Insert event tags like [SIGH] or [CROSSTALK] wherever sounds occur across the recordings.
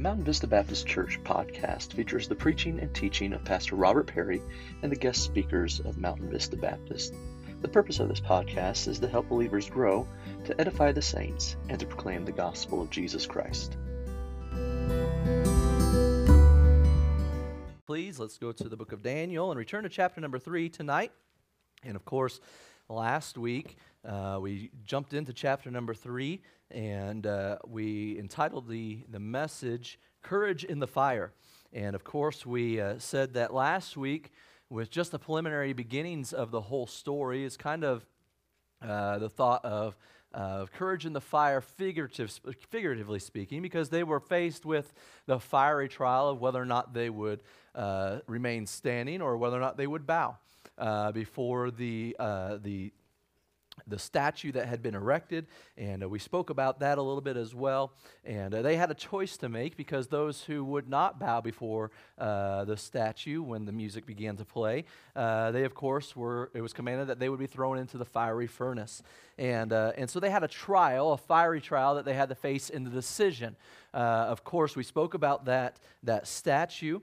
Mountain Vista Baptist Church podcast features the preaching and teaching of Pastor Robert Perry and the guest speakers of Mountain Vista Baptist. The purpose of this podcast is to help believers grow, to edify the saints, and to proclaim the gospel of Jesus Christ. Please, let's go to the book of Daniel and return to chapter number three tonight. And of course, last week uh, we jumped into chapter number three and uh, we entitled the, the message Courage in the Fire. And of course, we uh, said that last week with just the preliminary beginnings of the whole story is kind of uh, the thought of uh, courage in the fire, figurative, figuratively speaking, because they were faced with the fiery trial of whether or not they would uh, remain standing or whether or not they would bow uh, before the, uh, the the statue that had been erected, and uh, we spoke about that a little bit as well. And uh, they had a choice to make because those who would not bow before uh, the statue when the music began to play, uh, they of course were. It was commanded that they would be thrown into the fiery furnace, and uh, and so they had a trial, a fiery trial that they had to face in the decision. Uh, of course, we spoke about that that statue.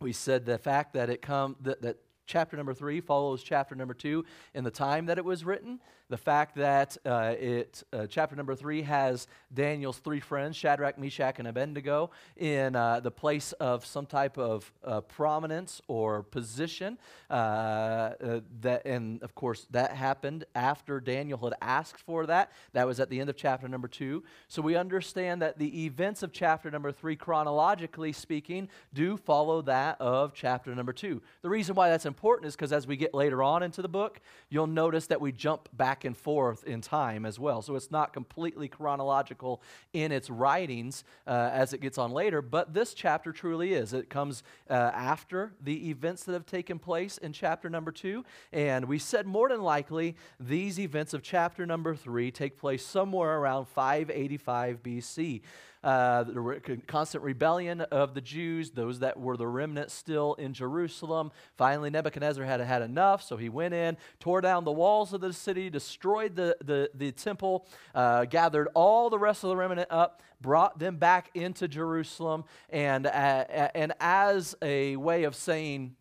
We said the fact that it come that, that chapter number three follows chapter number two in the time that it was written. The fact that uh, it, uh, chapter number three has Daniel's three friends, Shadrach, Meshach, and Abednego, in uh, the place of some type of uh, prominence or position. Uh, uh, that, and of course, that happened after Daniel had asked for that. That was at the end of chapter number two. So we understand that the events of chapter number three, chronologically speaking, do follow that of chapter number two. The reason why that's important is because as we get later on into the book, you'll notice that we jump back and forth in time as well. So it's not completely chronological in its writings uh, as it gets on later, but this chapter truly is. It comes uh, after the events that have taken place in chapter number two. And we said more than likely these events of chapter number three take place somewhere around 585 BC uh, the constant rebellion of the Jews, those that were the remnant still in Jerusalem. Finally, Nebuchadnezzar had had enough, so he went in, tore down the walls of the city, destroyed the, the, the temple, uh, gathered all the rest of the remnant up, brought them back into Jerusalem, and, uh, and as a way of saying,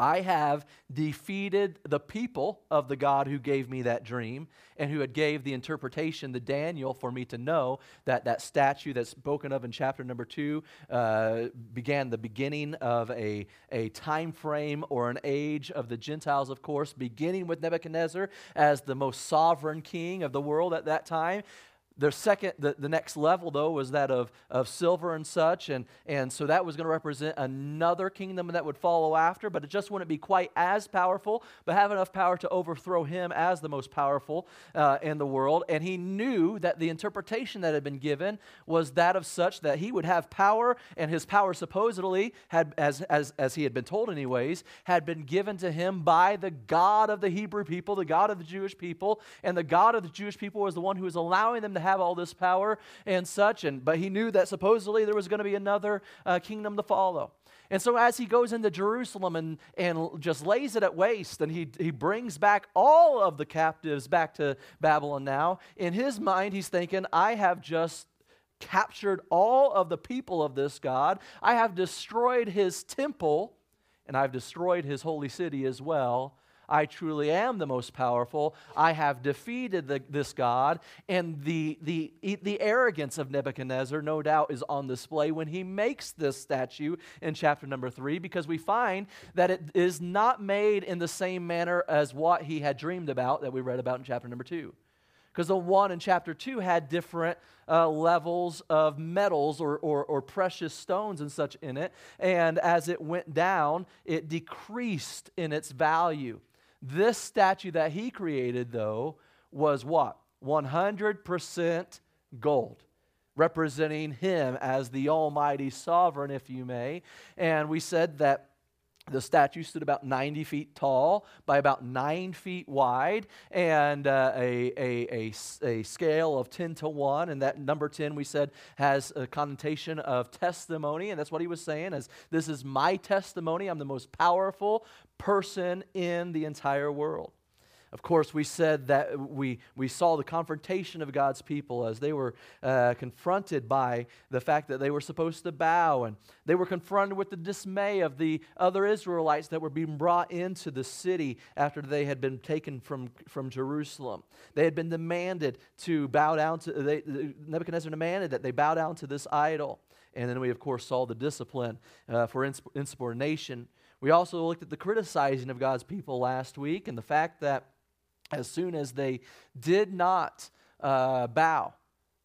I have defeated the people of the God who gave me that dream and who had gave the interpretation to Daniel for me to know that that statue that's spoken of in chapter number two uh, began the beginning of a, a time frame or an age of the Gentiles, of course, beginning with Nebuchadnezzar as the most sovereign king of the world at that time their second, the, the next level, though, was that of, of silver and such. And, and so that was going to represent another kingdom that would follow after, but it just wouldn't be quite as powerful, but have enough power to overthrow him as the most powerful uh, in the world. And he knew that the interpretation that had been given was that of such that he would have power, and his power supposedly, had, as, as, as he had been told, anyways, had been given to him by the God of the Hebrew people, the God of the Jewish people. And the God of the Jewish people was the one who was allowing them to have have all this power and such. And, but he knew that supposedly there was going to be another uh, kingdom to follow. And so as he goes into Jerusalem and, and just lays it at waste, and he, he brings back all of the captives back to Babylon now, in his mind, he's thinking, I have just captured all of the people of this God. I have destroyed his temple, and I've destroyed his holy city as well. I truly am the most powerful. I have defeated the, this God. And the, the, the arrogance of Nebuchadnezzar, no doubt, is on display when he makes this statue in chapter number three, because we find that it is not made in the same manner as what he had dreamed about that we read about in chapter number two. Because the one in chapter 2 had different uh, levels of metals or, or, or, precious stones and such in it. And as it went down, it decreased in its value. This statue that he created, though, was what? 100% gold, representing him as the Almighty Sovereign, if you may. And we said that the statue stood about 90 feet tall by about 9 feet wide and uh, a, a, a, a, scale of 10 to 1. And that number 10, we said, has a connotation of testimony. And that's what he was saying, as this is my testimony. I'm the most powerful person in the entire world. Of course, we said that we, we saw the confrontation of God's people as they were uh, confronted by the fact that they were supposed to bow, and they were confronted with the dismay of the other Israelites that were being brought into the city after they had been taken from, from Jerusalem. They had been demanded to bow down to, they, Nebuchadnezzar demanded that they bow down to this idol. And then we, of course, saw the discipline uh, for insubordination. We also looked at the criticizing of God's people last week and the fact that as soon as they did not uh, bow,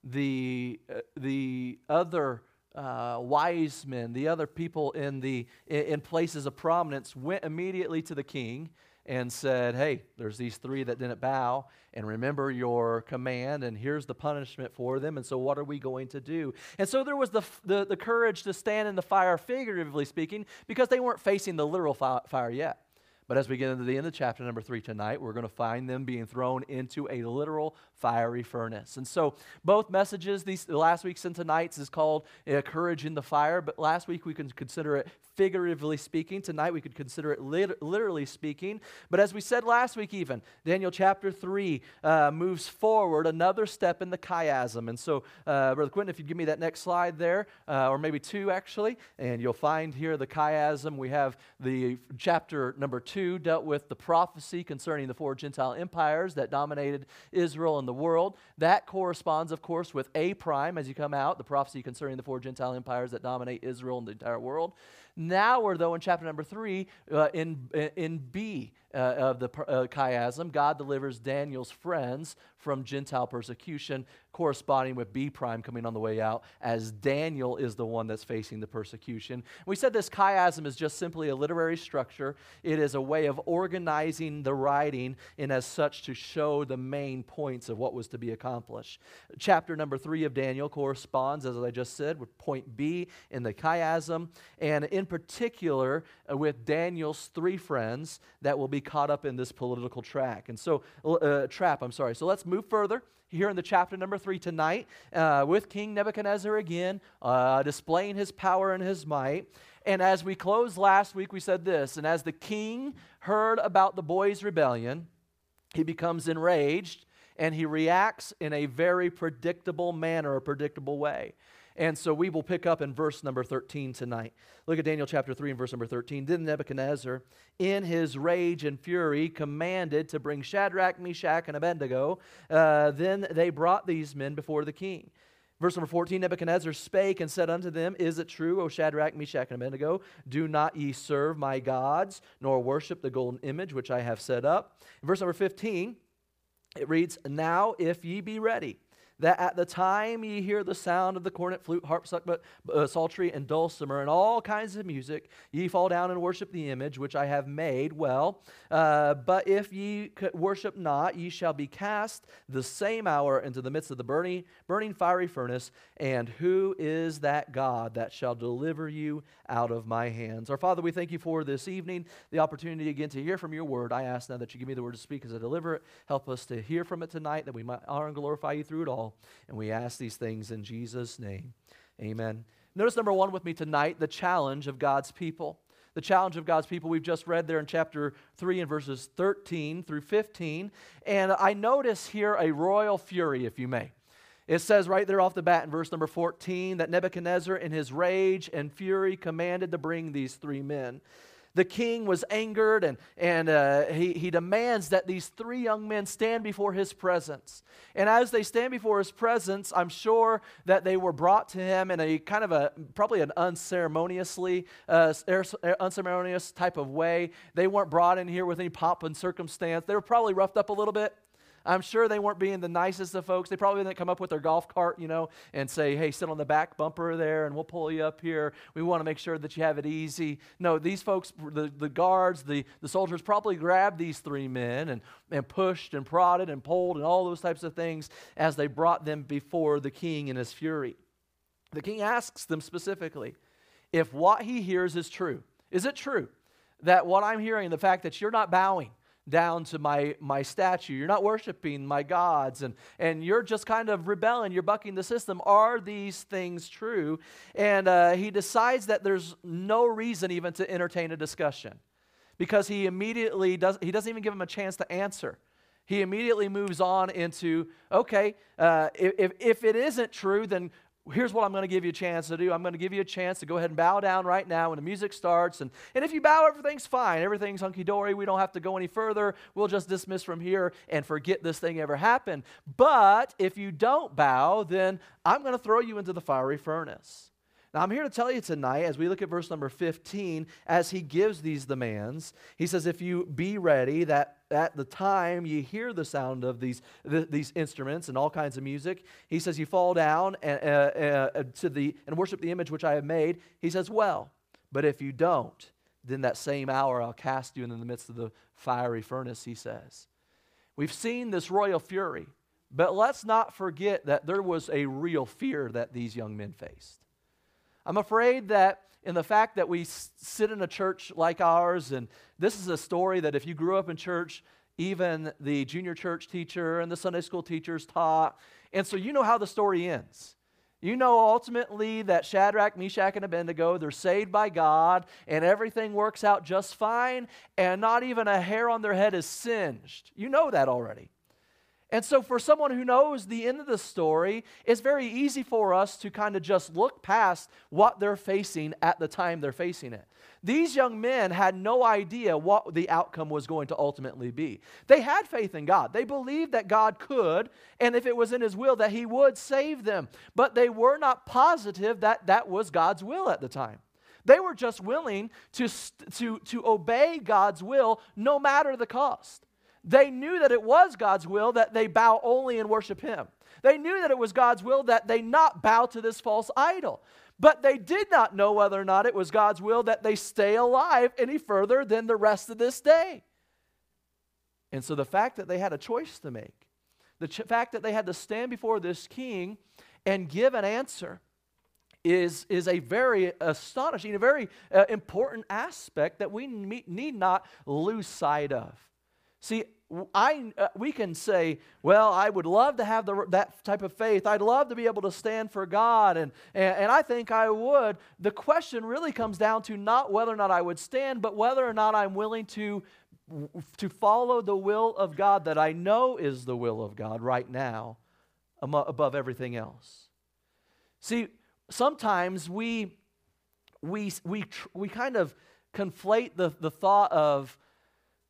the, uh, the other uh, wise men, the other people in, the, in places of prominence, went immediately to the king and said, Hey, there's these three that didn't bow, and remember your command, and here's the punishment for them. And so, what are we going to do? And so, there was the, the, the courage to stand in the fire, figuratively speaking, because they weren't facing the literal fire yet. But as we get into the end of chapter number three tonight, we're going to find them being thrown into a literal fiery furnace. And so, both messages, these last week's and tonight's, is called Courage in the Fire. But last week we can consider it figuratively speaking. Tonight we could consider it lit- literally speaking. But as we said last week, even, Daniel chapter 3 uh, moves forward another step in the chiasm. And so, uh, Brother Quentin, if you'd give me that next slide there, uh, or maybe two actually, and you'll find here the chiasm. We have the chapter number 2 dealt with the prophecy concerning the four Gentile empires that dominated Israel and the world. That corresponds, of course, with A prime as you come out, the prophecy concerning the four Gentile empires that dominate Israel and the entire world. Now we're, though, in chapter number three, uh, in, in B uh, of the uh, chiasm, God delivers Daniel's friends from Gentile persecution, corresponding with B prime coming on the way out, as Daniel is the one that's facing the persecution. We said this chiasm is just simply a literary structure. It is a way of organizing the writing and as such to show the main points of what was to be accomplished. Chapter number three of Daniel corresponds, as I just said, with point B in the chiasm, and in particular uh, with Daniel's three friends that will be caught up in this political track. And so, uh, trap, I'm sorry. So let's move further here in the chapter number three tonight uh, with King Nebuchadnezzar again, uh, displaying his power and his might. And as we closed last week, we said this And as the king heard about the boy's rebellion, he becomes enraged and he reacts in a very predictable manner, a predictable way. And so we will pick up in verse number 13 tonight. Look at Daniel chapter 3 and verse number 13. Then Nebuchadnezzar, in his rage and fury, commanded to bring Shadrach, Meshach, and Abednego. Uh, then they brought these men before the king. Verse number 14 Nebuchadnezzar spake and said unto them, Is it true, O Shadrach, Meshach, and Abednego? Do not ye serve my gods, nor worship the golden image which I have set up? verse number 15, it reads, Now if ye be ready, that at the time ye hear the sound of the cornet, flute, harp, uh, psaltery, and dulcimer, and all kinds of music, ye fall down and worship the image which I have made. Well, uh, but if ye worship not, ye shall be cast the same hour into the midst of the burning, burning fiery furnace. And who is that God that shall deliver you out of my hands? Our Father, we thank you for this evening, the opportunity again to hear from your word. I ask now that you give me the word to speak as I deliver it. Help us to hear from it tonight, that we might honor and glorify you through it all And we ask these things in Jesus' name. Amen. Notice number one with me tonight the challenge of God's people. The challenge of God's people we've just read there in chapter 3 and verses 13 through 15. And I notice here a royal fury, if you may. It says right there off the bat in verse number 14 that Nebuchadnezzar, in his rage and fury, commanded to bring these three men the king was angered and, and uh, he, he demands that these three young men stand before his presence. And as they stand before his presence, I'm sure that they were brought to him in a kind of a, probably an unceremoniously, uh, unceremonious type of way. They weren't brought in here with any pomp and circumstance. They were probably roughed up a little bit. I'm sure they weren't being the nicest of folks. They probably didn't come up with their golf cart, you know, and say, hey, sit on the back bumper there and we'll pull you up here. We want to make sure that you have it easy. No, these folks, the, the guards, the, the soldiers probably grabbed these three men and, and pushed and prodded and pulled and all those types of things as they brought them before the king in his fury. The king asks them specifically if what he hears is true. Is it true that what I'm hearing, the fact that you're not bowing, down to my, my statue. You're not worshiping my gods, and, and you're just kind of rebelling. You're bucking the system. Are these things true? And uh, he decides that there's no reason even to entertain a discussion because he immediately does, he doesn't even give him a chance to answer. He immediately moves on into, okay, uh, if, if it isn't true, then here's what I'm going to give you a chance to do. I'm going to give you a chance to go ahead and bow down right now when the music starts. And, and if you bow, everything's fine. Everything's hunky dory. We don't have to go any further. We'll just dismiss from here and forget this thing ever happened. But if you don't bow, then I'm going to throw you into the fiery furnace. Now, I'm here to tell you tonight, as we look at verse number 15, as he gives these demands, he says, If you be ready, that at the time you hear the sound of these, th- these instruments and all kinds of music, he says, You fall down and, uh, uh, to the, and worship the image which I have made. He says, Well, but if you don't, then that same hour I'll cast you into the midst of the fiery furnace, he says. We've seen this royal fury, but let's not forget that there was a real fear that these young men faced. I'm afraid that in the fact that we sit in a church like ours, and this is a story that if you grew up in church, even the junior church teacher and the Sunday school teachers taught. And so you know how the story ends. You know ultimately that Shadrach, Meshach, and Abednego, they're saved by God, and everything works out just fine, and not even a hair on their head is singed. You know that already. And so, for someone who knows the end of the story, it's very easy for us to kind of just look past what they're facing at the time they're facing it. These young men had no idea what the outcome was going to ultimately be. They had faith in God. They believed that God could, and if it was in His will, that He would save them. But they were not positive that that was God's will at the time. They were just willing to, to, to obey God's will no matter the cost. They knew that it was God's will that they bow only and worship Him. They knew that it was God's will that they not bow to this false idol. But they did not know whether or not it was God's will that they stay alive any further than the rest of this day. And so the fact that they had a choice to make, the ch- fact that they had to stand before this king and give an answer, is, is a very astonishing, a very uh, important aspect that we need not lose sight of. See, I, uh, we can say, well, I would love to have the, that type of faith. I'd love to be able to stand for God, and, and, and I think I would. The question really comes down to not whether or not I would stand, but whether or not I'm willing to, to follow the will of God that I know is the will of God right now above everything else. See, sometimes we, we, we, we kind of conflate the, the thought of,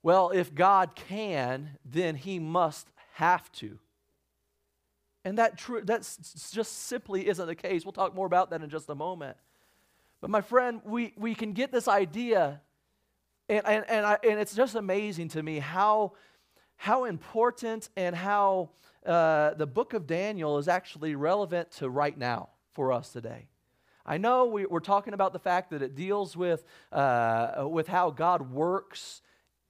well, if God can, then he must have to. And that tr- that's just simply isn't the case. We'll talk more about that in just a moment. But my friend, we, we can get this idea, and, and, and, I, and it's just amazing to me how, how important and how uh, the book of Daniel is actually relevant to right now for us today. I know we, are talking about the fact that it deals with, uh, with how God works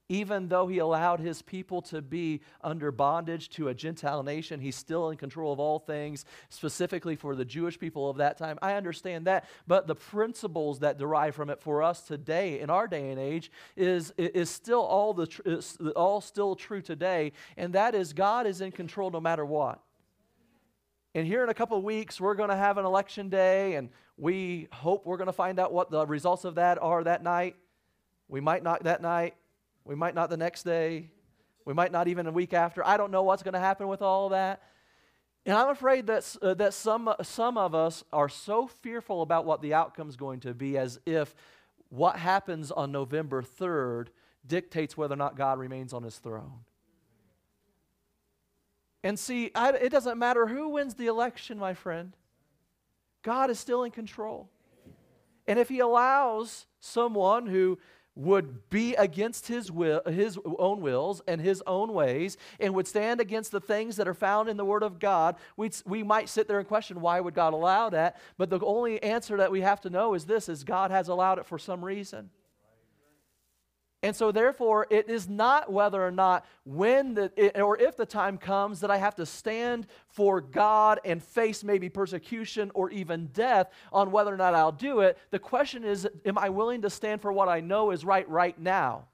even though he allowed his people to be under bondage to a Gentile nation, he's still in control of all things, specifically for the Jewish people of that time. I understand that. But the principles that derive from it for us today, in our day and age, is, is still all, the, is all still true today. And that is God is in control no matter what. And here in a couple of weeks, we're going to have an election day, and we hope we're going to find out what the results of that are that night. We might not that night. We might not the next day. We might not even a week after. I don't know what's going to happen with all that. And I'm afraid that, uh, that some, some of us are so fearful about what the outcome is going to be as if what happens on November 3rd dictates whether or not God remains on his throne. And see, I, it doesn't matter who wins the election, my friend. God is still in control. And if he allows someone who would be against his will his own wills and his own ways and would stand against the things that are found in the word of god we we might sit there and question why would god allow that but the only answer that we have to know is this is god has allowed it for some reason and so, therefore, it is not whether or not when the, it, or if the time comes that I have to stand for God and face maybe persecution or even death on whether or not I'll do it. The question is, am I willing to stand for what I know is right right now?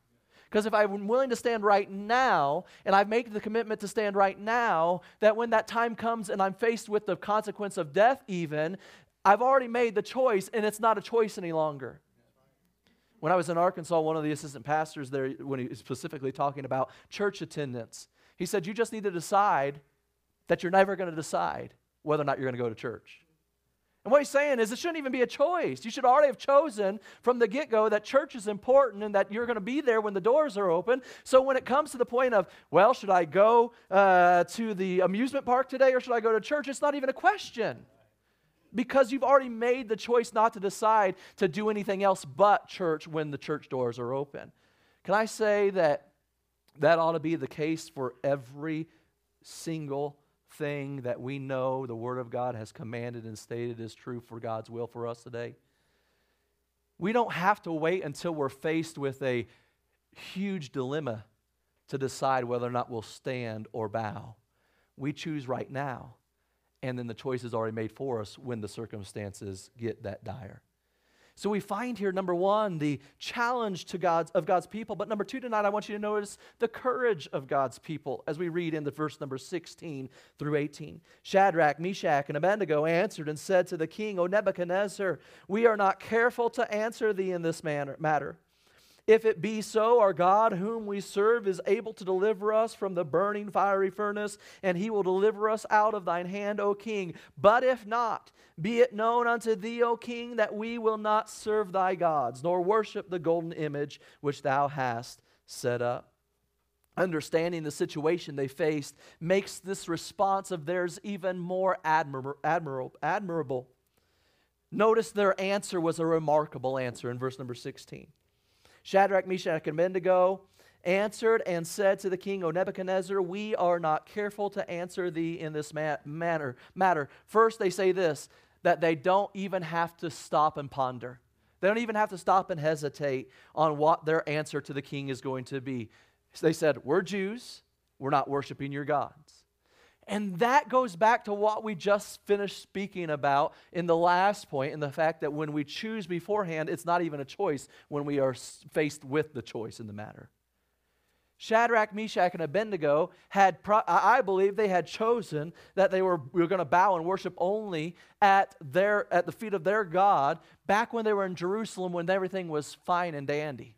Because if I'm willing to stand right now, and I make the commitment to stand right now, that when that time comes and I'm faced with the consequence of death, even, I've already made the choice and it's not a choice any longer. When I was in Arkansas, one of the assistant pastors there, when he was specifically talking about church attendance, He said, You just need to decide that you're never going to decide whether or not you're going to go to church. And what he's saying is it shouldn't even be a choice. You should already have chosen from the get go that church is important and that you're going to be there when the doors are open. So when it comes to the point of, well, should I go uh, to the amusement park today or should I go to church? It's not even a question because you've already made the choice not to decide to do anything else but church when the church doors are open. Can I say that that ought to be the case for every single thing that we know the Word of God has commanded and stated is true for God's will for us today. We don't have to wait until we're faced with a huge dilemma to decide whether or not we'll stand or bow. We choose right now, and then the choice is already made for us when the circumstances get that dire. So we find here, number one, the challenge to God's, of God's people. But number two, tonight, I want you to notice the courage of God's people as we read in the verse number 16 through 18. Shadrach, Meshach, and Abednego answered and said to the king, O Nebuchadnezzar, we are not careful to answer thee in this manner, matter. If it be so, our God, whom we serve, is able to deliver us from the burning fiery furnace, and he will deliver us out of thine hand, O king. But if not, be it known unto thee, O king, that we will not serve thy gods, nor worship the golden image which thou hast set up. Understanding the situation they faced makes this response of theirs even more admirable. Notice their answer was a remarkable answer in verse number 16. Shadrach, Meshach, and Abednego answered and said to the king, O Nebuchadnezzar, we are not careful to answer thee in this ma- manner, matter. First, they say this that they don't even have to stop and ponder. They don't even have to stop and hesitate on what their answer to the king is going to be. They said, We're Jews, we're not worshiping your gods. And that goes back to what we just finished speaking about in the last point, in the fact that when we choose beforehand, it's not even a choice when we are faced with the choice in the matter. Shadrach, Meshach, and Abednego had, I believe, they had chosen that they were, were going to bow and worship only at, their, at the feet of their God back when they were in Jerusalem when everything was fine and dandy.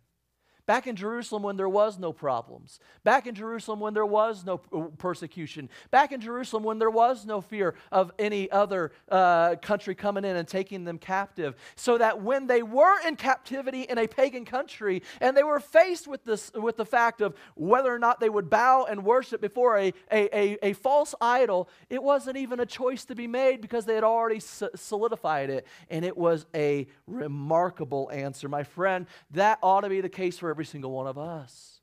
Back in Jerusalem when there was no problems. Back in Jerusalem when there was no persecution. Back in Jerusalem when there was no fear of any other uh, country coming in and taking them captive. So that when they were in captivity in a pagan country and they were faced with, this, with the fact of whether or not they would bow and worship before a, a, a, a false idol, it wasn't even a choice to be made because they had already solidified it. And it was a remarkable answer. My friend, that ought to be the case for every single one of us.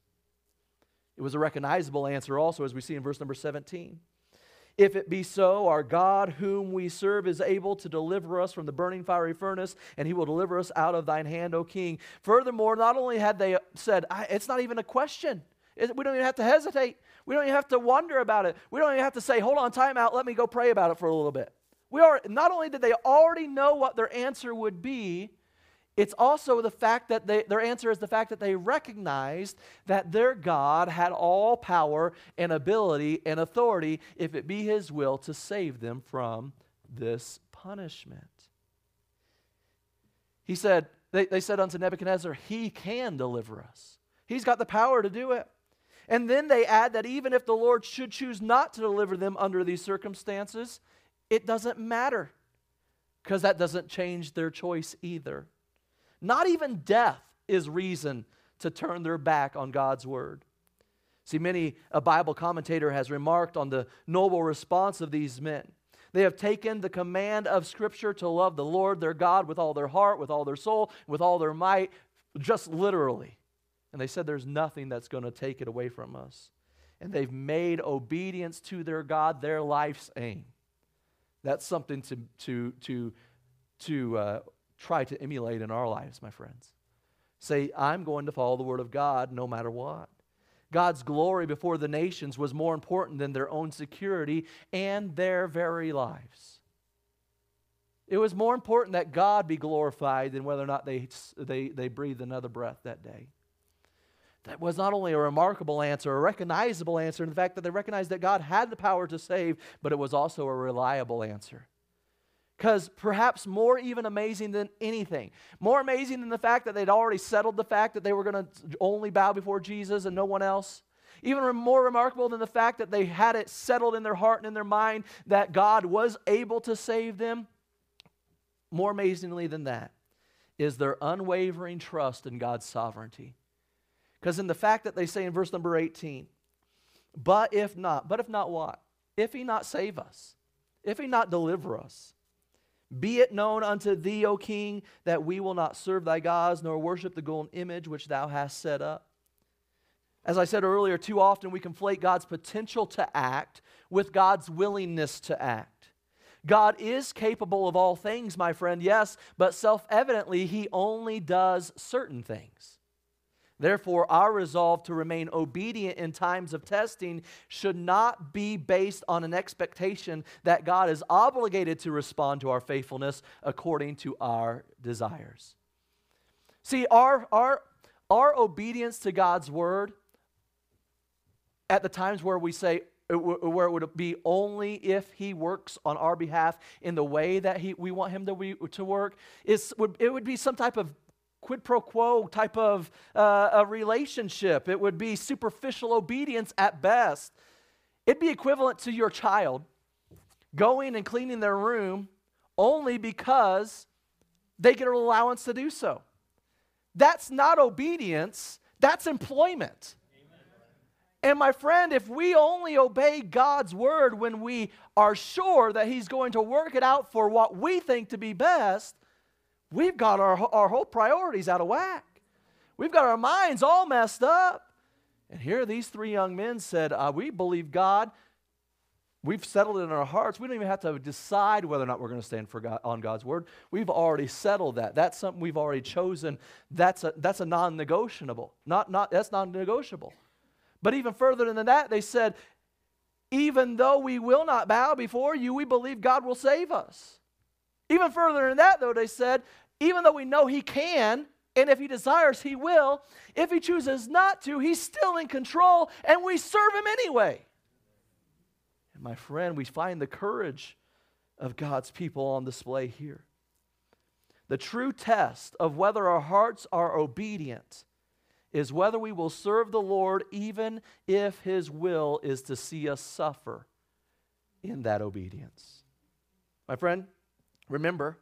It was a recognizable answer also, as we see in verse number 17. If it be so, our God, whom we serve, is able to deliver us from the burning fiery furnace, and he will deliver us out of thine hand, O king. Furthermore, not only had they said, it's not even a question, we don't even have to hesitate. We don't even have to wonder about it. We don't even have to say, hold on, time out, let me go pray about it for a little bit. We are, not only did they already know what their answer would be, it's also the fact that they, their answer is the fact that they recognized that their God had all power and ability and authority, if it be His will, to save them from this punishment. He said, they, they said unto Nebuchadnezzar, He can deliver us. He's got the power to do it. And then they add that even if the Lord should choose not to deliver them under these circumstances, it doesn't matter because that doesn't change their choice either. Not even death is reason to turn their back on God's word. See, many a Bible commentator has remarked on the noble response of these men. They have taken the command of Scripture to love the Lord their God with all their heart, with all their soul, with all their might, just literally. And they said, There's nothing that's going to take it away from us. And they've made obedience to their God their life's aim. That's something to, to, to, to uh, try to emulate in our lives, my friends. Say, I'm going to follow the Word of God no matter what. God's glory before the nations was more important than their own security and their very lives. It was more important that God be glorified than whether or not they, they, they breathed another breath that day. That was not only a remarkable answer, a recognizable answer in the fact that they recognized that God had the power to save, but it was also a reliable answer. Because perhaps more even amazing than anything, more amazing than the fact that they'd already settled the fact that they were going to only bow before Jesus and no one else, even more remarkable than the fact that they had it settled in their heart and in their mind that God was able to save them, more amazingly than that, is their unwavering trust in God's sovereignty. Because in the fact that they say in verse number 18, but if not, but if not what? If he not save us, if he not deliver us, be it known unto thee, O king, that we will not serve thy gods, nor worship the golden image which thou hast set up. As I said earlier, too often we conflate God's potential to act with God's willingness to act. God is capable of all things, my friend, yes, but self evidently, He only does certain things. Therefore, our resolve to remain obedient in times of testing should not be based on an expectation that God is obligated to respond to our faithfulness according to our desires. See, our, our, our obedience to God's word at the times where we say, uh, uh, where it would be only if he works on our behalf in the way that he, we want him to, we, to work, is, would, it would be some type of quid pro quo type of uh, a relationship. It would be superficial obedience at best. It'd be equivalent to your child going and cleaning their room only because they get an allowance to do so. That's not obedience, that's employment. And my friend, if we only obey God's word when we are sure that He's going to work it out for what we think to be best, We've got our, our whole priorities out of whack. We've got our minds all messed up. And here these three young men said, uh, We believe God. We've settled it in our hearts. We don't even have to decide whether or not we're going to stand for God, on God's word. We've already settled that. That's something we've already chosen. That's a, that's a non negotiable. Not, not, that's non negotiable. But even further than that, they said, Even though we will not bow before you, we believe God will save us. Even further than that, though, they said, even though we know He can, and if He desires, He will, if He chooses not to, He's still in control, and we serve Him anyway. And my friend, we find the courage of God's people on display here. The true test of whether our hearts are obedient is whether we will serve the Lord even if His will is to see us suffer in that obedience. My friend, Remember,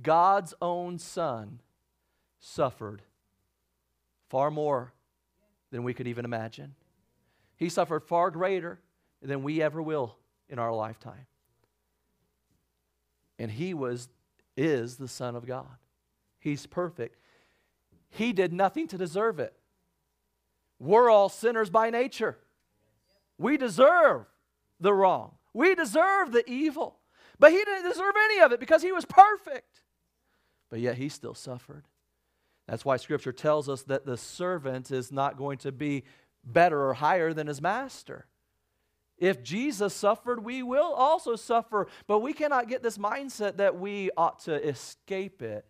God's own Son suffered far more than we could even imagine. He suffered far greater than we ever will in our lifetime. And he was is the son of God. He's perfect. He did nothing to deserve it. We're all sinners by nature. We deserve the wrong. We deserve the evil. But he didn't deserve any of it because he was perfect. But yet he still suffered. That's why scripture tells us that the servant is not going to be better or higher than his master. If Jesus suffered, we will also suffer. But we cannot get this mindset that we ought to escape it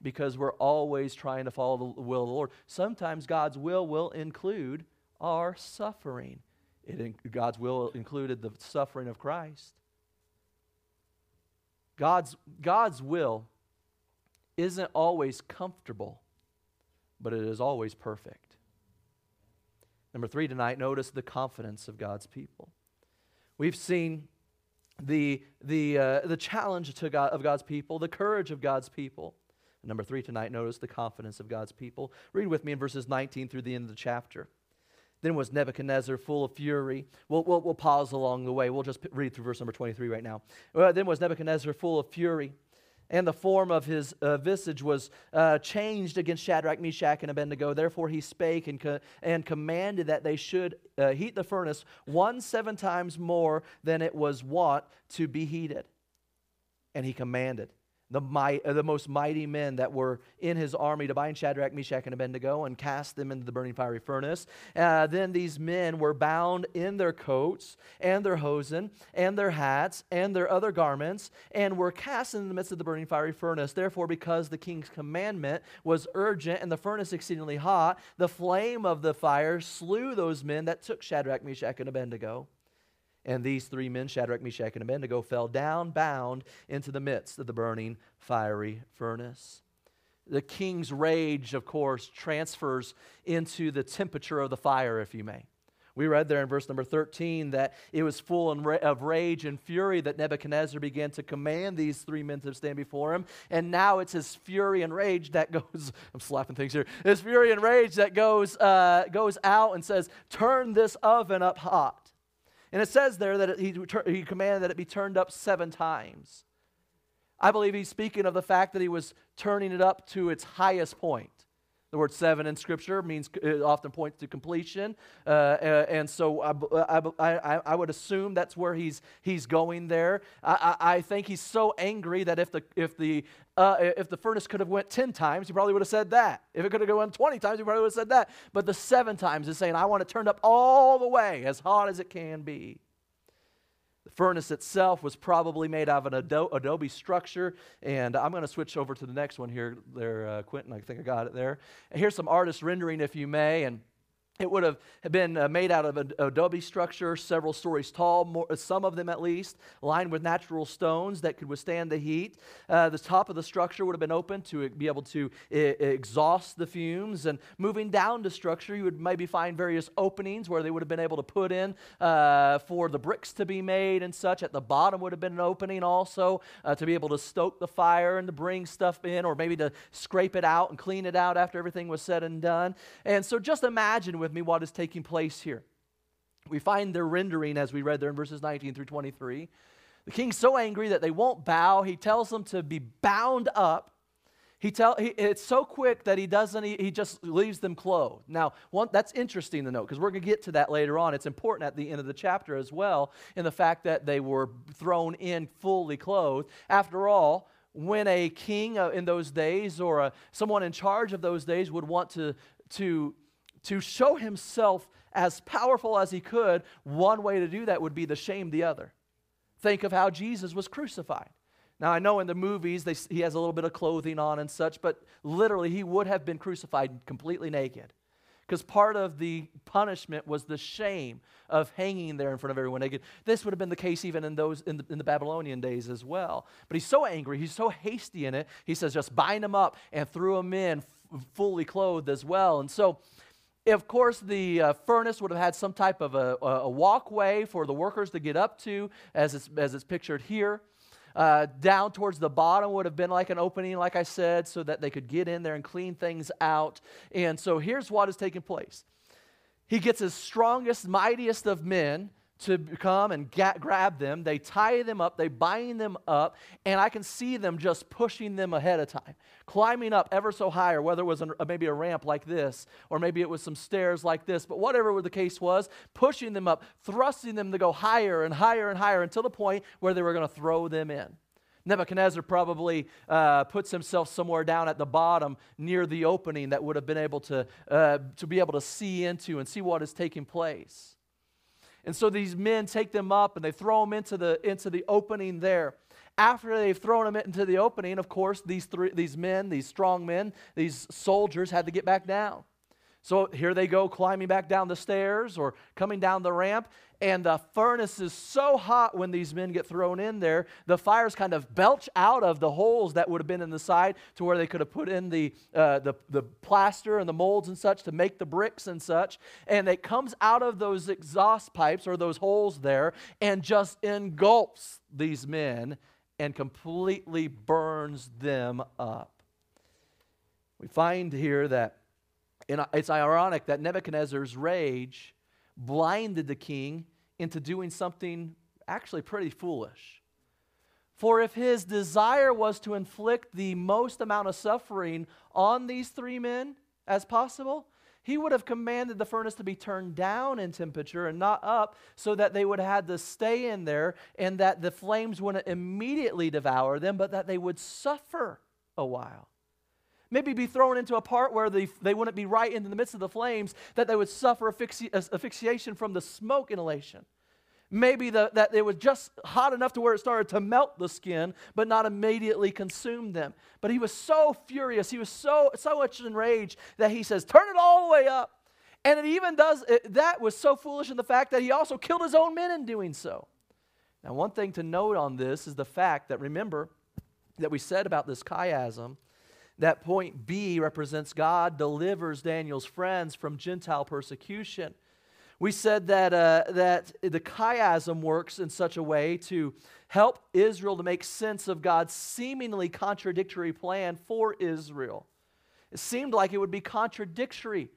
because we're always trying to follow the will of the Lord. Sometimes God's will will include our suffering. It, God's will included the suffering of Christ. God's, God's will isn't always comfortable, but it is always perfect. Number three tonight, notice the confidence of God's people. We've seen the, the, uh, the challenge to God, of God's people, the courage of God's people. And number three tonight, notice the confidence of God's people. Read with me in verses 19 through the end of the chapter. Then was Nebuchadnezzar full of fury. We'll, we'll, we'll pause along the way. We'll just read through verse number 23 right now. Uh, then was Nebuchadnezzar full of fury, and the form of his uh, visage was uh, changed against Shadrach, Meshach, and Abednego. Therefore he spake and, co- and commanded that they should uh, heat the furnace one seven times more than it was wont to be heated. And he commanded the, might, uh, the most mighty men that were in his army to bind Shadrach, Meshach, and Abednego and cast them into the burning fiery furnace. Uh, then these men were bound in their coats and their hosen and their hats and their other garments and were cast in the midst of the burning fiery furnace. Therefore, because the king's commandment was urgent and the furnace exceedingly hot, the flame of the fire slew those men that took Shadrach, Meshach, and Abednego. And these three men, Shadrach, Meshach, and Abednego, fell down bound into the midst of the burning fiery furnace. The king's rage, of course, transfers into the temperature of the fire, if you may. We read there in verse number 13 that it was full of rage and fury that Nebuchadnezzar began to command these three men to stand before him. And now it's his fury and rage that goes, [LAUGHS] I'm slapping things here, his fury and rage that goes, uh, goes out and says, Turn this oven up hot. And it says there that it, he, he commanded that it be turned up seven times. I believe he's speaking of the fact that he was turning it up to its highest point. The word seven in Scripture means it often points to completion, uh, uh and so I, I, I, would assume that's where he's he's going there. I, I, think he's so angry that if the if the uh, if the furnace could have went ten times, he probably would have said that. If it could have gone twenty times, he probably would have said that. But the seven times is saying, "I want it turned up all the way, as hot as it can be." The furnace itself was probably made out of an adobe structure. And I'm going to switch over to the next one here, there, uh, Quentin. I think I got it there. Here's some artist rendering, if you may. And it would have been uh, made out of adobe structure, several stories tall, more, some of them at least, lined with natural stones that could withstand the heat. Uh, the top of the structure would have been open to be able to I- exhaust the fumes. And moving down the structure, you would maybe find various openings where they would have been able to put in uh, for the bricks to be made and such. At the bottom would have been an opening also uh, to be able to stoke the fire and to bring stuff in, or maybe to scrape it out and clean it out after everything was said and done. And so just imagine with me what is taking place here. We find their rendering as we read there in verses 19 through 23. The king's so angry that they won't bow. He tells them to be bound up. He tell, he, it's so quick that he doesn't, he, he just leaves them clothed. Now, one, that's interesting to note because we're going to get to that later on. It's important at the end of the chapter as well in the fact that they were thrown in fully clothed. After all, when a king uh, in those days or a, someone in charge of those days would want to, to to show himself as powerful as he could, one way to do that would be to shame the other. Think of how Jesus was crucified. Now, I know in the movies they, he has a little bit of clothing on and such, but literally he would have been crucified completely naked. Because part of the punishment was the shame of hanging there in front of everyone naked. This would have been the case even in those in the, in the Babylonian days as well. But he's so angry, he's so hasty in it. He says, just bind him up and threw him in fully clothed as well. And so of course, the uh, furnace would have had some type of a, a, walkway for the workers to get up to, as it's, as it's pictured here. Uh, down towards the bottom would have been like an opening, like I said, so that they could get in there and clean things out. And so here's what is taking place He gets his strongest, mightiest of men to come and get, grab them. They tie them up, they bind them up, and I can see them just pushing them ahead of time, climbing up ever so high, or whether it was an, maybe a ramp like this, or maybe it was some stairs like this, but whatever the case was, pushing them up, thrusting them to go higher and higher and higher until the point where they were going to throw them in. Nebuchadnezzar probably uh, puts himself somewhere down at the bottom near the opening that would have been able to, uh, to be able to see into and see what is taking place. And so these men take them up and they throw them into the, into the opening there. After they've thrown them into the opening, of course, these, three, these men, these strong men, these soldiers had to get back down. So here they go climbing back down the stairs or coming down the ramp. And the furnace is so hot when these men get thrown in there, the fires kind of belch out of the holes that would have been in the side to where they could have put in the, uh, the, the plaster and the molds and such to make the bricks and such. And it comes out of those exhaust pipes or those holes there and just engulfs these men and completely burns them up. We find here that and it's ironic that Nebuchadnezzar's rage blinded the king into doing something actually pretty foolish. For if his desire was to inflict the most amount of suffering on these three men as possible, he would have commanded the furnace to be turned down in temperature and not up so that they would have had to stay in there and that the flames wouldn't immediately devour them, but that they would suffer a while maybe be thrown into a part where they, they wouldn't be right in the midst of the flames, that they would suffer asphyxi- asphyxiation from the smoke inhalation. Maybe the, that it was just hot enough to where it started to melt the skin, but not immediately consume them. But he was so furious, he was so, so much enraged that he says, Turn it all the way up. And it even does, it, that was so foolish in the fact that he also killed his own men in doing so. Now, one thing to note on this is the fact that remember that we said about this chiasm that point B represents God delivers Daniel's friends from Gentile persecution. We said that, uh, that the chiasm works in such a way to help Israel to make sense of God's seemingly contradictory plan for Israel. It seemed like it would be contradictory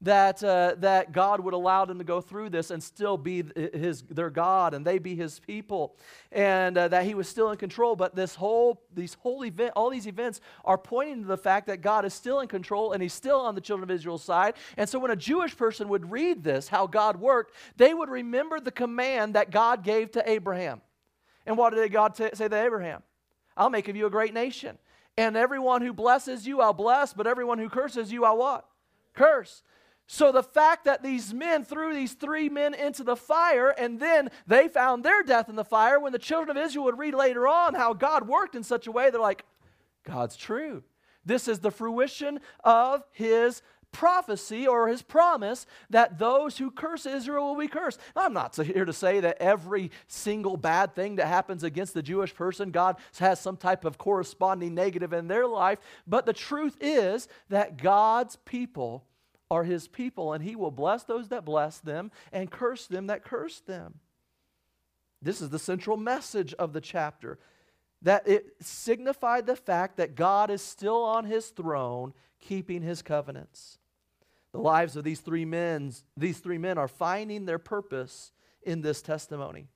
that, uh, that God would allow them to go through this and still be his, their God and they be his people and uh, that he was still in control. But this whole, these whole event, all these events are pointing to the fact that God is still in control and he's still on the children of Israel's side. And so when a Jewish person would read this, how God worked, they would remember the command that God gave to Abraham. And what did God t- say to Abraham? I'll make of you a great nation. And everyone who blesses you, I'll bless, but everyone who curses you, I'll what? Curse. So the fact that these men threw these three men into the fire and then they found their death in the fire, when the children of Israel would read later on how God worked in such a way, they're like, God's true. This is the fruition of his prophecy or his promise that those who curse Israel will be cursed. I'm not here to say that every single bad thing that happens against the Jewish person, God has some type of corresponding negative in their life, but the truth is that God's people are his people, and he will bless those that bless them and curse them that curse them. This is the central message of the chapter that it signified the fact that God is still on his throne, keeping his covenants. The lives of these three men, these three men are finding their purpose in this testimony.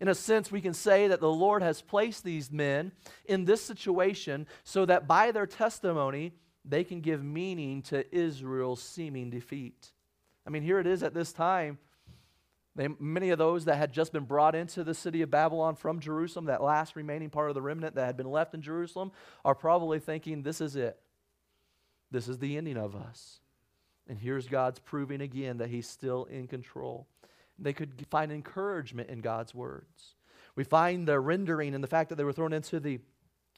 In a sense, we can say that the Lord has placed these men in this situation so that by their testimony, they can give meaning to Israel's seeming defeat. I mean, here it is at this time. They, many of those that had just been brought into the city of Babylon from Jerusalem, that last remaining part of the remnant that had been left in Jerusalem, are probably thinking, this is it. This is the ending of us. And here's God's proving again that He's still in control. They could find encouragement in God's words. We find the rendering and the fact that they were thrown into the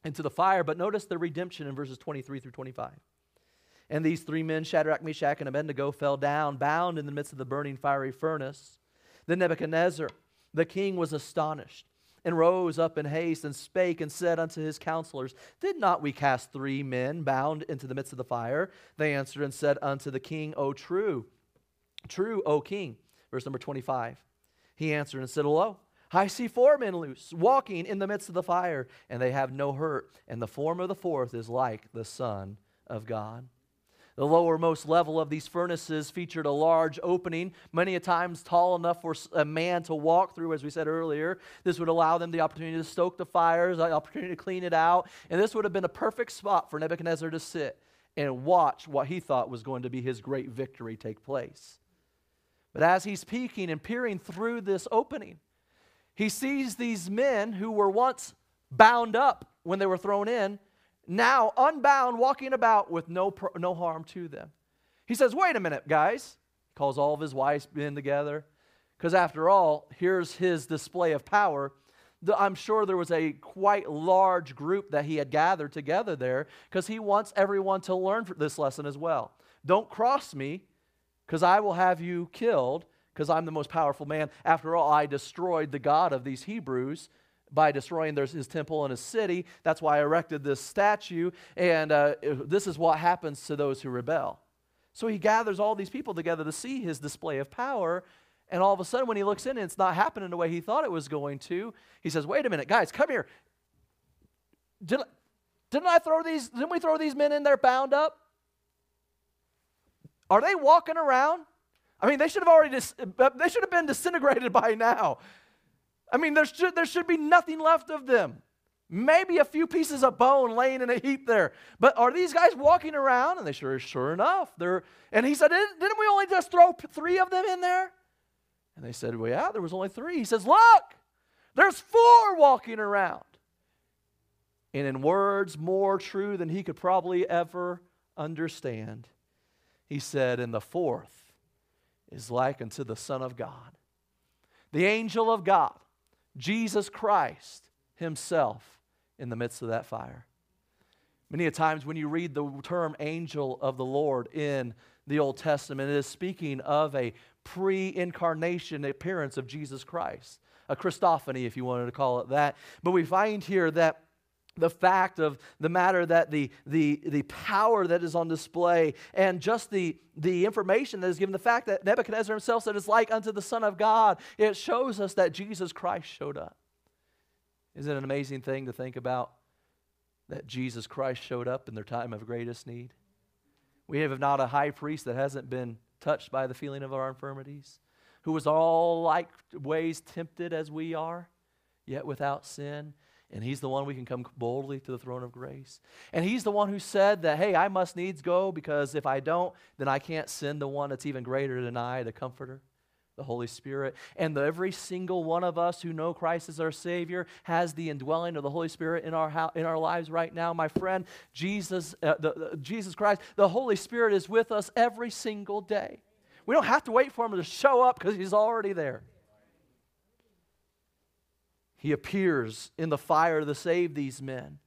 into the fire. But notice the redemption in verses 23 through 25. And these three men, Shadrach, Meshach, and Abednego, fell down, bound in the midst of the burning fiery furnace. Then Nebuchadnezzar, the king, was astonished and rose up in haste and spake and said unto his counselors, Did not we cast three men bound into the midst of the fire? They answered and said unto the king, O true, true, O king. Verse number 25. He answered and said, Lo, I see four men loose, walking in the midst of the fire, and they have no hurt, and the form of the fourth is like the Son of God. The lowermost level of these furnaces featured a large opening, many a times tall enough for a man to walk through, as we said earlier. This would allow them the opportunity to stoke the fires, the opportunity to clean it out, and this would have been a perfect spot for Nebuchadnezzar to sit and watch what he thought was going to be his great victory take place. But as he's peeking and peering through this opening, he sees these men who were once bound up when they were thrown in, now unbound, walking about with no, no harm to them. He says, Wait a minute, guys. He calls all of his wise men together. Because after all, here's his display of power. I'm sure there was a quite large group that he had gathered together there because he wants everyone to learn this lesson as well. Don't cross me because I will have you killed because I'm the most powerful man. After all, I destroyed the God of these Hebrews by destroying their, his temple and his city. That's why I erected this statue. And uh, this is what happens to those who rebel. So he gathers all these people together to see his display of power. And all of a sudden, when he looks in it's not happening the way he thought it was going to, he says, Wait a minute, guys, come here. Did, didn't I throw these, didn't we throw these men in there bound up? Are they walking around? I mean, they should have already dis- they should have been disintegrated [LAUGHS] by now. I mean, there should, there should be nothing left of them. Maybe a few pieces of bone laying in a heap there. But are these guys walking around? And they sure, sure enough, they're. And he said, didn't, didn't we only just throw three of them in there? And they said, well, yeah, there was only three. He says, look, there's four walking around. And in words more true than he could probably ever understand, he said, and the fourth is like unto the Son of God. The angel of God, Jesus Christ Himself, in the midst of that fire. Many a times when you read the term angel of the Lord in the Old Testament, it is speaking of a pre incarnation appearance of Jesus Christ, a Christophany, if you wanted to call it that. But we find here that the fact of the matter that the, the, the power that is on display and just the, the information that is given, the fact that Nebuchadnezzar himself said is like unto the Son of God, it shows us that Jesus Christ showed up. Isn't it an amazing thing to think about that Jesus Christ showed up in their time of greatest need? We have not a high priest that hasn't been touched by the feeling of our infirmities, who was all like ways tempted as we are, yet without sin. And he's the one we can come boldly to the throne of grace. And he's the one who said that, hey, I must needs go because if I don't, then I can't send the one that's even greater than I, the Comforter, the Holy Spirit. And the, every single one of us who know Christ as our Savior has the indwelling of the Holy Spirit in our, in our lives right now. My friend, Jesus, uh, the, the, Jesus Christ, the Holy Spirit is with us every single day. We don't have to wait for him to show up because he's already there. He appears in the fire to save these men.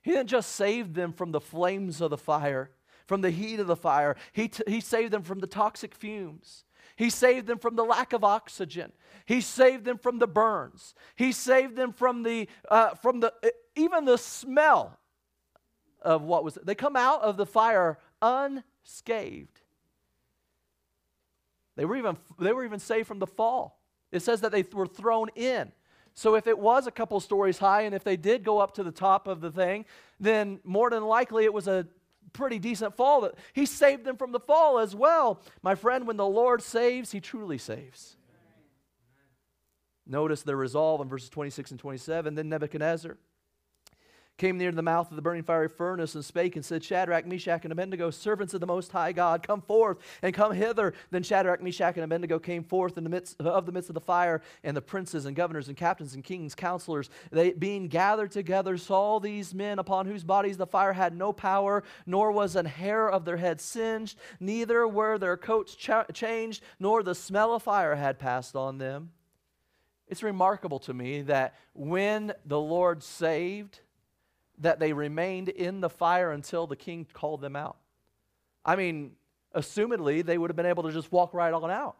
He didn't just save them from the flames of the fire, from the heat of the fire, he, t- he saved them from the toxic fumes. He saved them from the lack of oxygen. He saved them from the burns. He saved them from the, uh, from the, even the smell of what was. They come out of the fire unscathed. They were even, they were even saved from the fall. It says that they were thrown in. So if it was a couple stories high and if they did go up to the top of the thing, then more than likely it was a pretty decent fall that he saved them from the fall as well. My friend, when the Lord saves, he truly saves. Notice their resolve in verses 26 and 27. Then Nebuchadnezzar came near to the mouth of the burning fiery furnace and spake and said, Shadrach, Meshach, and Abednego, servants of the Most High God, come forth and come hither. Then Shadrach, Meshach, and Abednego came forth in the midst of the midst of the fire, and the princes and governors and captains and kings, counselors, they being gathered together, saw these men upon whose bodies the fire had no power, nor was an hair of their head singed, neither were their coats cha- changed, nor the smell of fire had passed on them. It's remarkable to me that when the Lord saved, that they remained in the fire until the king called them out. I mean, assumedly, they would have been able to just walk right on out.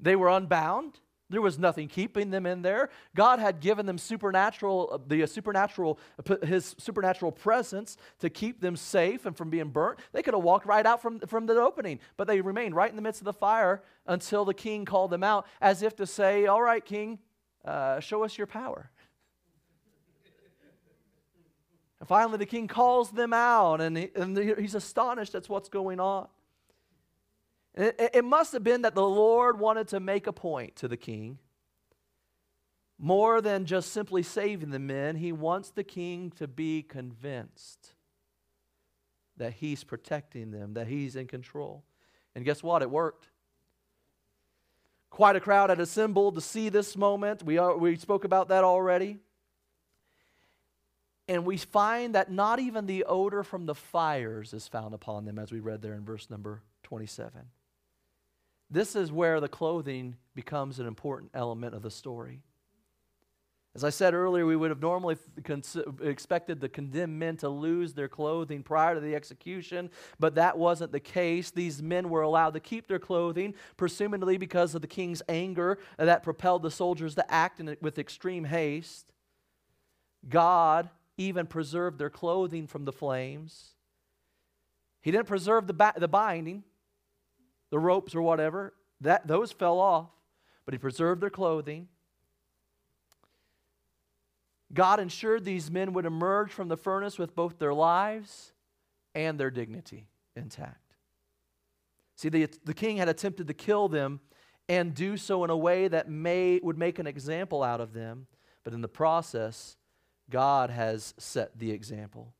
They were unbound. There was nothing keeping them in there. God had given them supernatural, uh, the uh, supernatural, uh, His supernatural presence to keep them safe and from being burnt. They could have walked right out from, from the opening, but they remained right in the midst of the fire until the king called them out, as if to say, "All right, king, uh, show us your power." And finally, the king calls them out, and, he, and he's astonished at what's going on. It, it must have been that the Lord wanted to make a point to the king. More than just simply saving the men, he wants the king to be convinced that he's protecting them, that he's in control. And guess what? It worked. Quite a crowd had assembled to see this moment. We, are, we spoke about that already. And we find that not even the odor from the fires is found upon them, as we read there in verse number 27. This is where the clothing becomes an important element of the story. As I said earlier, we would have normally expected the condemned men to lose their clothing prior to the execution, but that wasn't the case. These men were allowed to keep their clothing, presumably because of the king's anger that propelled the soldiers to act in, with extreme haste. God even preserved their clothing from the flames. He didn't preserve the, ba- the binding, the ropes or whatever. That, those fell off, but he preserved their clothing. God ensured these men would emerge from the furnace with both their lives and their dignity intact. See, the, the king had attempted to kill them and do so in a way that may, would make an example out of them, but in the process, God has set the example.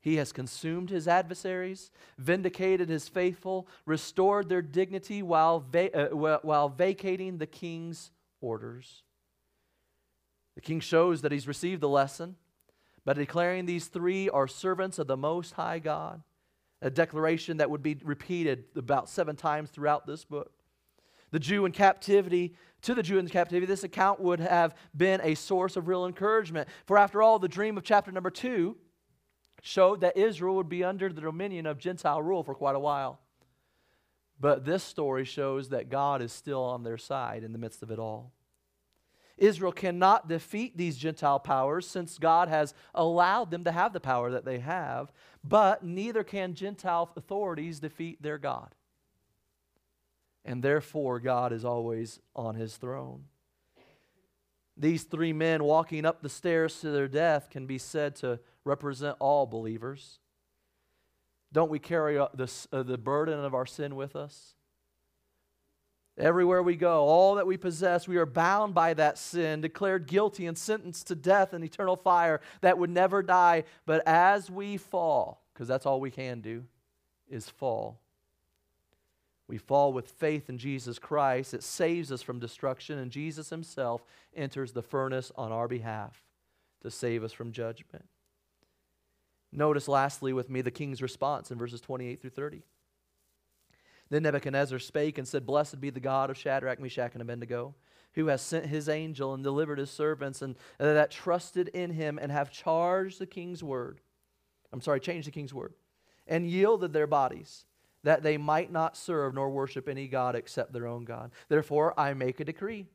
He has consumed his adversaries, vindicated his faithful, restored their dignity while, va- uh, while vacating the king's orders. The king shows that he's received the lesson by declaring these three are servants of the Most High God, a declaration that would be repeated about seven times throughout this book. The Jew in captivity to the Jew in captivity, this account would have been a source of real encouragement. For after all, the dream of chapter number two showed that Israel would be under the dominion of Gentile rule for quite a while. But this story shows that God is still on their side in the midst of it all. Israel cannot defeat these Gentile powers since God has allowed them to have the power that they have, but neither can Gentile authorities defeat their God. And therefore, God is always on his throne. These three men walking up the stairs to their death can be said to represent all believers. Don't we carry the, uh, the burden of our sin with us? Everywhere we go, all that we possess, we are bound by that sin, declared guilty and sentenced to death and eternal fire that would never die. But as we fall, because that's all we can do, is fall. We fall with faith in Jesus Christ. It saves us from destruction, and Jesus Himself enters the furnace on our behalf to save us from judgment. Notice, lastly, with me, the king's response in verses 28 through 30. Then Nebuchadnezzar spake and said, Blessed be the God of Shadrach, Meshach, and Abednego, who has sent his angel and delivered his servants, and that trusted in him and have charged the king's word. I'm sorry, changed the king's word, and yielded their bodies, that they might not serve nor worship any God except their own God. Therefore, I make a decree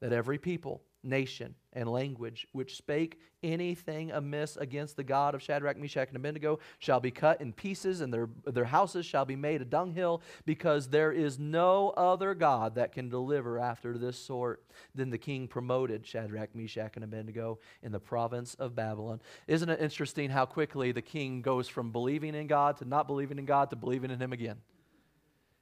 that every people, nation, and language which spake anything amiss against the God of Shadrach, Meshach, and Abednego shall be cut in pieces, and their, their houses shall be made a dunghill, because there is no other God that can deliver after this sort. Then the king promoted Shadrach, Meshach, and Abednego in the province of Babylon. Isn't it interesting how quickly the king goes from believing in God to not believing in God to believing in him again?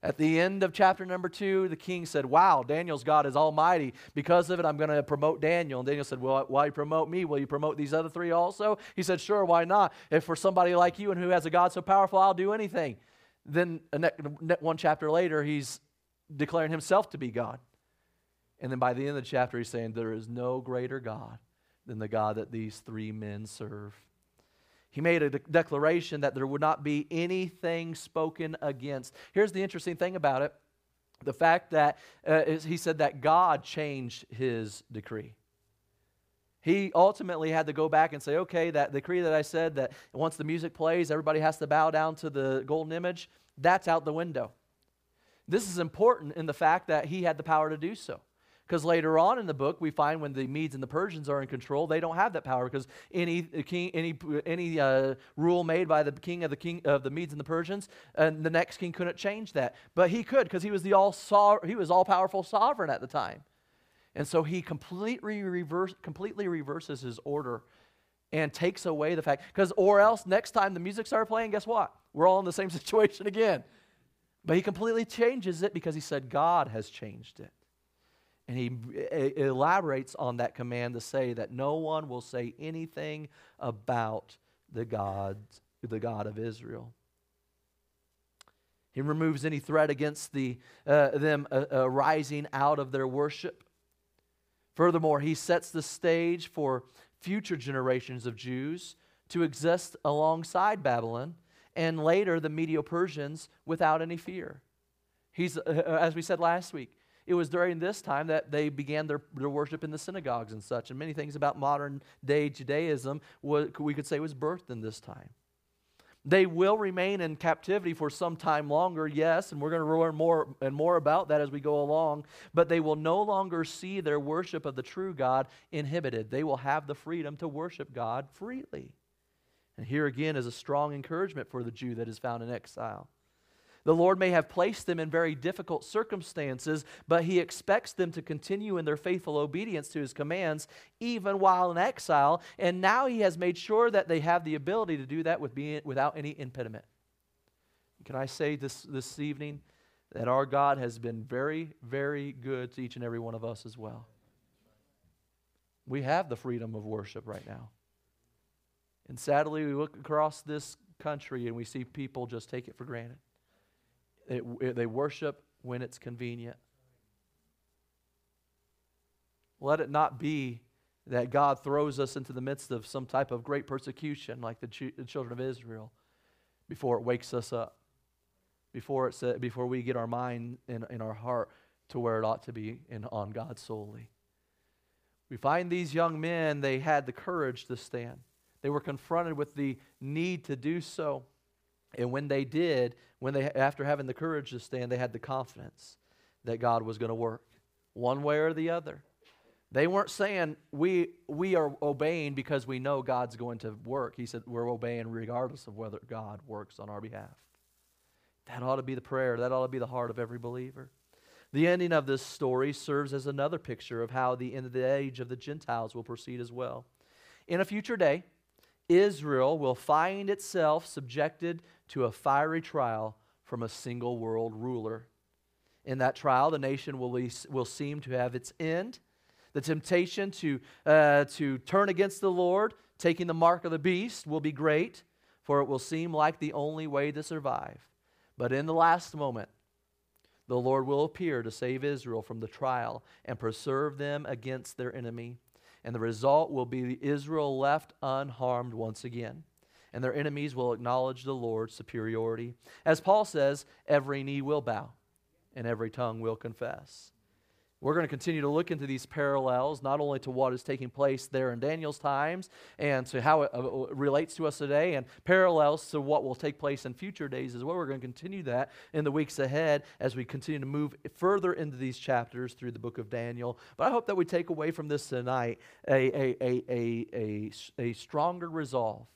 At the end of chapter number two, the king said, Wow, Daniel's God is almighty. Because of it, I'm going to promote Daniel. And Daniel said, Well, why promote me? Will you promote these other three also? He said, Sure, why not? If for somebody like you and who has a God so powerful, I'll do anything. Then uh, one chapter later, he's declaring himself to be God. And then by the end of the chapter, he's saying, There is no greater God than the God that these three men serve. He made a de- declaration that there would not be anything spoken against. Here's the interesting thing about it the fact that uh, he said that God changed his decree. He ultimately had to go back and say, okay, that decree that I said that once the music plays, everybody has to bow down to the golden image, that's out the window. This is important in the fact that he had the power to do so. Because later on in the book, we find when the Medes and the Persians are in control, they don't have that power because any king, any any uh, rule made by the king of the king of the Medes and the Persians, and the next king couldn't change that, but he could because he was the all he was all powerful sovereign at the time, and so he completely reverse completely reverses his order and takes away the fact because or else next time the music started playing, guess what? We're all in the same [LAUGHS] situation again. But he completely changes it because he said God has changed it. And he elaborates on that command to say that no one will say anything about the God, the God of Israel. He removes any threat against the, uh, them uh, uh, rising out of their worship. Furthermore, he sets the stage for future generations of Jews to exist alongside Babylon and later the Medo Persians without any fear. He's, uh, uh, as we said last week, it was during this time that they began their, their worship in the synagogues and such. And many things about modern day Judaism we could say was birthed in this time. They will remain in captivity for some time longer, yes, and we're going to learn more and more about that as we go along, but they will no longer see their worship of the true God inhibited. They will have the freedom to worship God freely. And here again is a strong encouragement for the Jew that is found in exile. The Lord may have placed them in very difficult circumstances, but He expects them to continue in their faithful obedience to His commands, even while in exile. And now He has made sure that they have the ability to do that with being, without any impediment. Can I say this, this evening that our God has been very, very good to each and every one of us as well? We have the freedom of worship right now. And sadly, we look across this country and we see people just take it for granted. It, it, they worship when it's convenient. Let it not be that God throws us into the midst of some type of great persecution like the, ch- the children of Israel before it wakes us up, before, it's, before we get our mind and, in our heart to where it ought to be in, on God solely. We find these young men, they had the courage to stand. They were confronted with the need to do so. And when they did, when they after having the courage to stand, they had the confidence that God was going to work one way or the other. They weren't saying we, we are obeying because we know God's going to work. He said we're obeying regardless of whether God works on our behalf. That ought to be the prayer. That ought to be the heart of every believer. The ending of this story serves as another picture of how the end of the age of the Gentiles will proceed as well. In a future day, Israel will find itself subjected to a fiery trial from a single world ruler. In that trial, the nation will, be, will seem to have its end. The temptation to, uh, to turn against the Lord, taking the mark of the beast, will be great, for it will seem like the only way to survive. But in the last moment, the Lord will appear to save Israel from the trial and preserve them against their enemy. And the result will be Israel left unharmed once again. And their enemies will acknowledge the Lord's superiority. As Paul says, every knee will bow and every tongue will confess. We're going to continue to look into these parallels, not only to what is taking place there in Daniel's times and to how it uh, relates to us today, and parallels to what will take place in future days as well. We're going to continue that in the weeks ahead as we continue to move further into these chapters through the book of Daniel. But I hope that we take away from this tonight a, a, a, a, a, a stronger resolve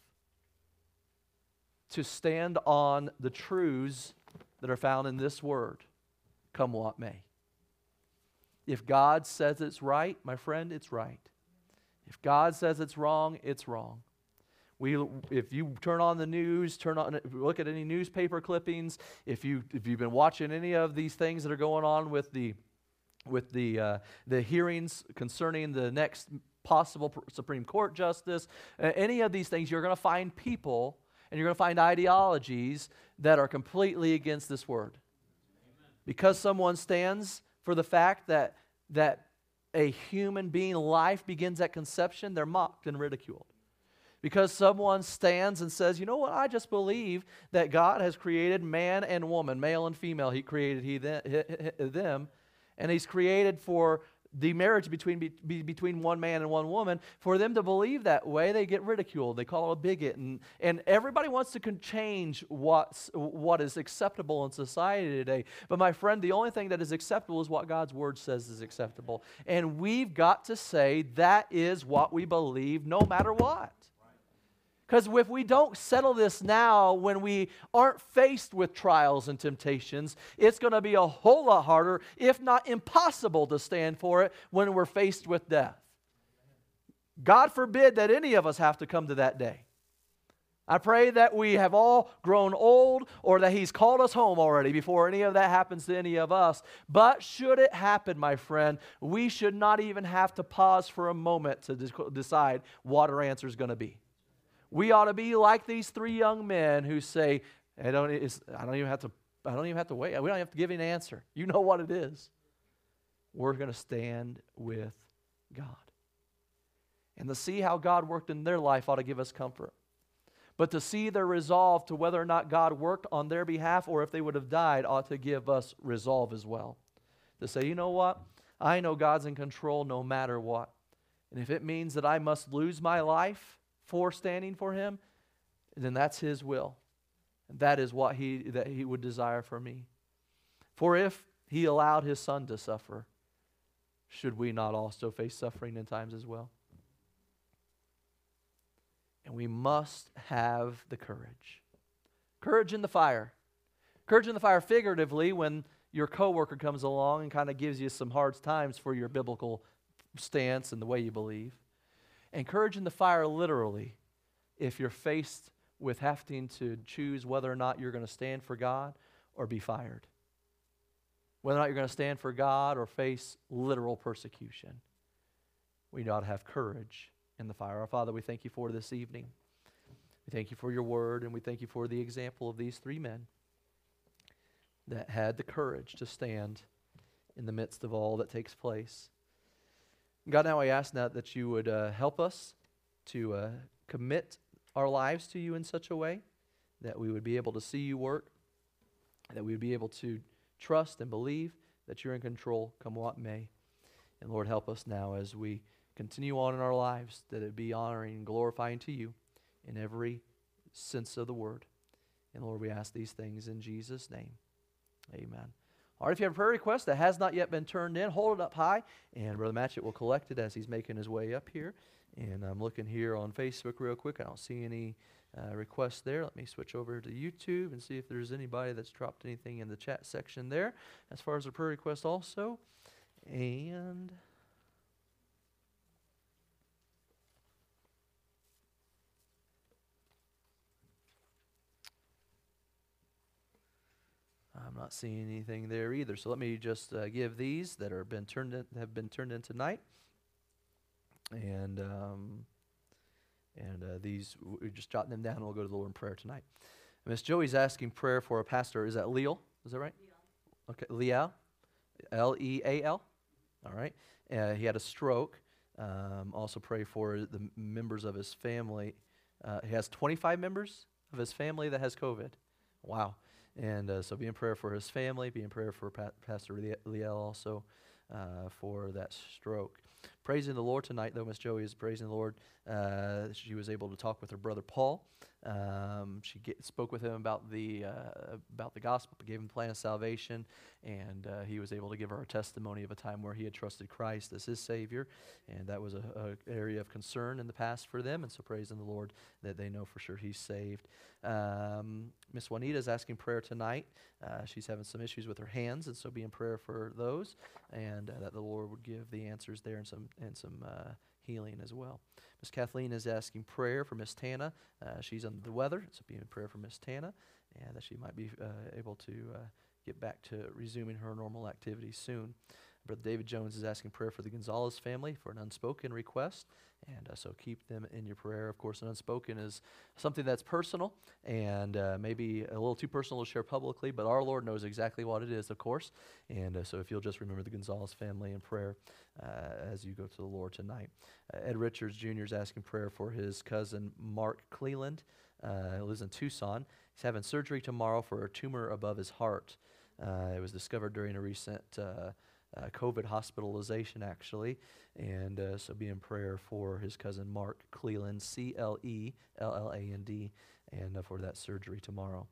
to stand on the truths that are found in this word, come what may. If God says it's right, my friend, it's right. If God says it's wrong, it's wrong. We, if you turn on the news, turn on, look at any newspaper clippings, if, you, if you've been watching any of these things that are going on with the, with the, uh, the hearings concerning the next possible Supreme Court justice, uh, any of these things, you're going to find people and you're going to find ideologies that are completely against this word. Because someone stands for the fact that, that a human being life begins at conception, they're mocked and ridiculed. Because someone stands and says, you know what, I just believe that God has created man and woman, male and female. He created he, them, and He's created for the marriage between, be, between one man and one woman, for them to believe that way, they get ridiculed. They call it a bigot. And, and everybody wants to change what's, what is acceptable in society today. But my friend, the only thing that is acceptable is what God's word says is acceptable. And we've got to say that is what we believe no matter what. Because if we don't settle this now, when we aren't faced with trials and temptations, it's going to be a whole lot harder, if not impossible, to stand for it when we're faced with death. God forbid that any of us have to come to that day. I pray that we have all grown old or that He's called us home already before any of that happens to any of us. But should it happen, my friend, we should not even have to pause for a moment to decide what our answer is going to be. We ought to be like these three young men who say, I don't, I don't even have to I don't even have to wait. We don't have to give an answer. You know what it is. We're going to stand with God. And to see how God worked in their life ought to give us comfort. But to see their resolve to whether or not God worked on their behalf or if they would have died ought to give us resolve as well. To say, you know what? I know God's in control no matter what. And if it means that I must lose my life, for standing for him, then that's his will. That is what he, that he would desire for me. For if he allowed his son to suffer, should we not also face suffering in times as well? And we must have the courage. Courage in the fire. Courage in the fire figuratively when your coworker comes along and kind of gives you some hard times for your biblical stance and the way you believe. Encourage in the fire literally if you're faced with having to choose whether or not you're going to stand for God or be fired. Whether or not you're going to stand for God or face literal persecution. We ought to have courage in the fire. Our Father, we thank you for this evening. We thank you for your word, and we thank you for the example of these three men that had the courage to stand in the midst of all that takes place. God, now I ask now that you would uh, help us to uh, commit our lives to you in such a way that we would be able to see you work, that we would be able to trust and believe that you're in control, come what may. And Lord, help us now as we continue on in our lives, that it be honoring and glorifying to you in every sense of the word. And Lord, we ask these things in Jesus' name. Amen. All right, if you have a prayer request that has not yet been turned in, hold it up high, and Brother Matchett will collect it as he's making his way up here. And I'm looking here on Facebook real quick. I don't see any uh, requests there. Let me switch over to YouTube and see if there's anybody that's dropped anything in the chat section there as far as a prayer request also. And I'm not seeing anything there either. So let me just uh, give these that are been turned in, have been turned in tonight. And um, and uh, these we just jot them down and we'll go to the Lord in prayer tonight. Miss Joey's asking prayer for a pastor. Is that Leal? Is that right? Leal. Okay, Leal. L E A L. All right. Uh, he had a stroke. Um, also pray for the members of his family. Uh, he has 25 members of his family that has COVID. Wow. And uh, so be in prayer for his family, be in prayer for pa- Pastor Leal also uh, for that stroke. Praising the Lord tonight, though, Miss Joey is praising the Lord. Uh, she was able to talk with her brother Paul. Um, she get, spoke with him about the uh, about the gospel, gave him the plan of salvation, and uh, he was able to give her a testimony of a time where he had trusted Christ as his Savior, and that was a, a area of concern in the past for them. And so, praising the Lord that they know for sure He's saved. Um, Miss Juanita is asking prayer tonight. Uh, she's having some issues with her hands, and so be in prayer for those, and uh, that the Lord would give the answers there and some and some uh, healing as well. Miss Kathleen is asking prayer for Miss Tana. Uh, she's under the weather, so be in prayer for Miss Tana, and that she might be uh, able to uh, get back to resuming her normal activities soon. Brother David Jones is asking prayer for the Gonzalez family for an unspoken request. And uh, so keep them in your prayer. Of course, an unspoken is something that's personal and uh, maybe a little too personal to share publicly, but our Lord knows exactly what it is, of course. And uh, so if you'll just remember the Gonzalez family in prayer uh, as you go to the Lord tonight. Uh, Ed Richards Jr. is asking prayer for his cousin Mark Clelland. Uh, lives in Tucson. He's having surgery tomorrow for a tumor above his heart. it was discovered during a recent uh, COVID hospitalization, actually. And uh, so be in prayer for his cousin Mark Clelland, C L E L L A N D, and uh, for that surgery tomorrow.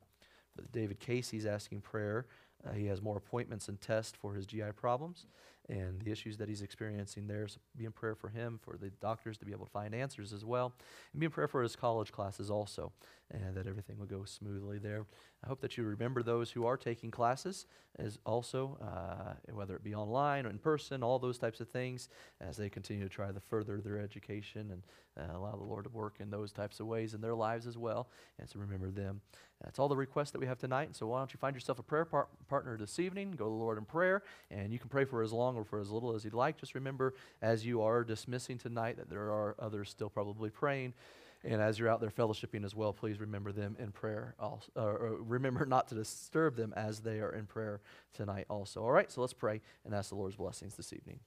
But David Casey's asking prayer. Uh, he has more appointments and tests for his GI problems and the issues that he's experiencing there. So be in prayer for him, for the doctors to be able to find answers as well. And be in prayer for his college classes also, and that everything will go smoothly there. I hope that you remember those who are taking classes as also, uh, whether it be online or in person, all those types of things, as they continue to try to further their education and uh, allow the Lord to work in those types of ways in their lives as well. And so remember them. That's all the requests that we have tonight. And so why don't you find yourself a prayer par- partner this evening? Go to the Lord in prayer, and you can pray for as long or for as little as you'd like. Just remember, as you are dismissing tonight, that there are others still probably praying. And as you're out there fellowshipping as well, please remember them in prayer. Also, uh, or remember [LAUGHS] not to disturb them as they are in prayer tonight also. All right, so let's pray and ask the Lord's blessings this evening.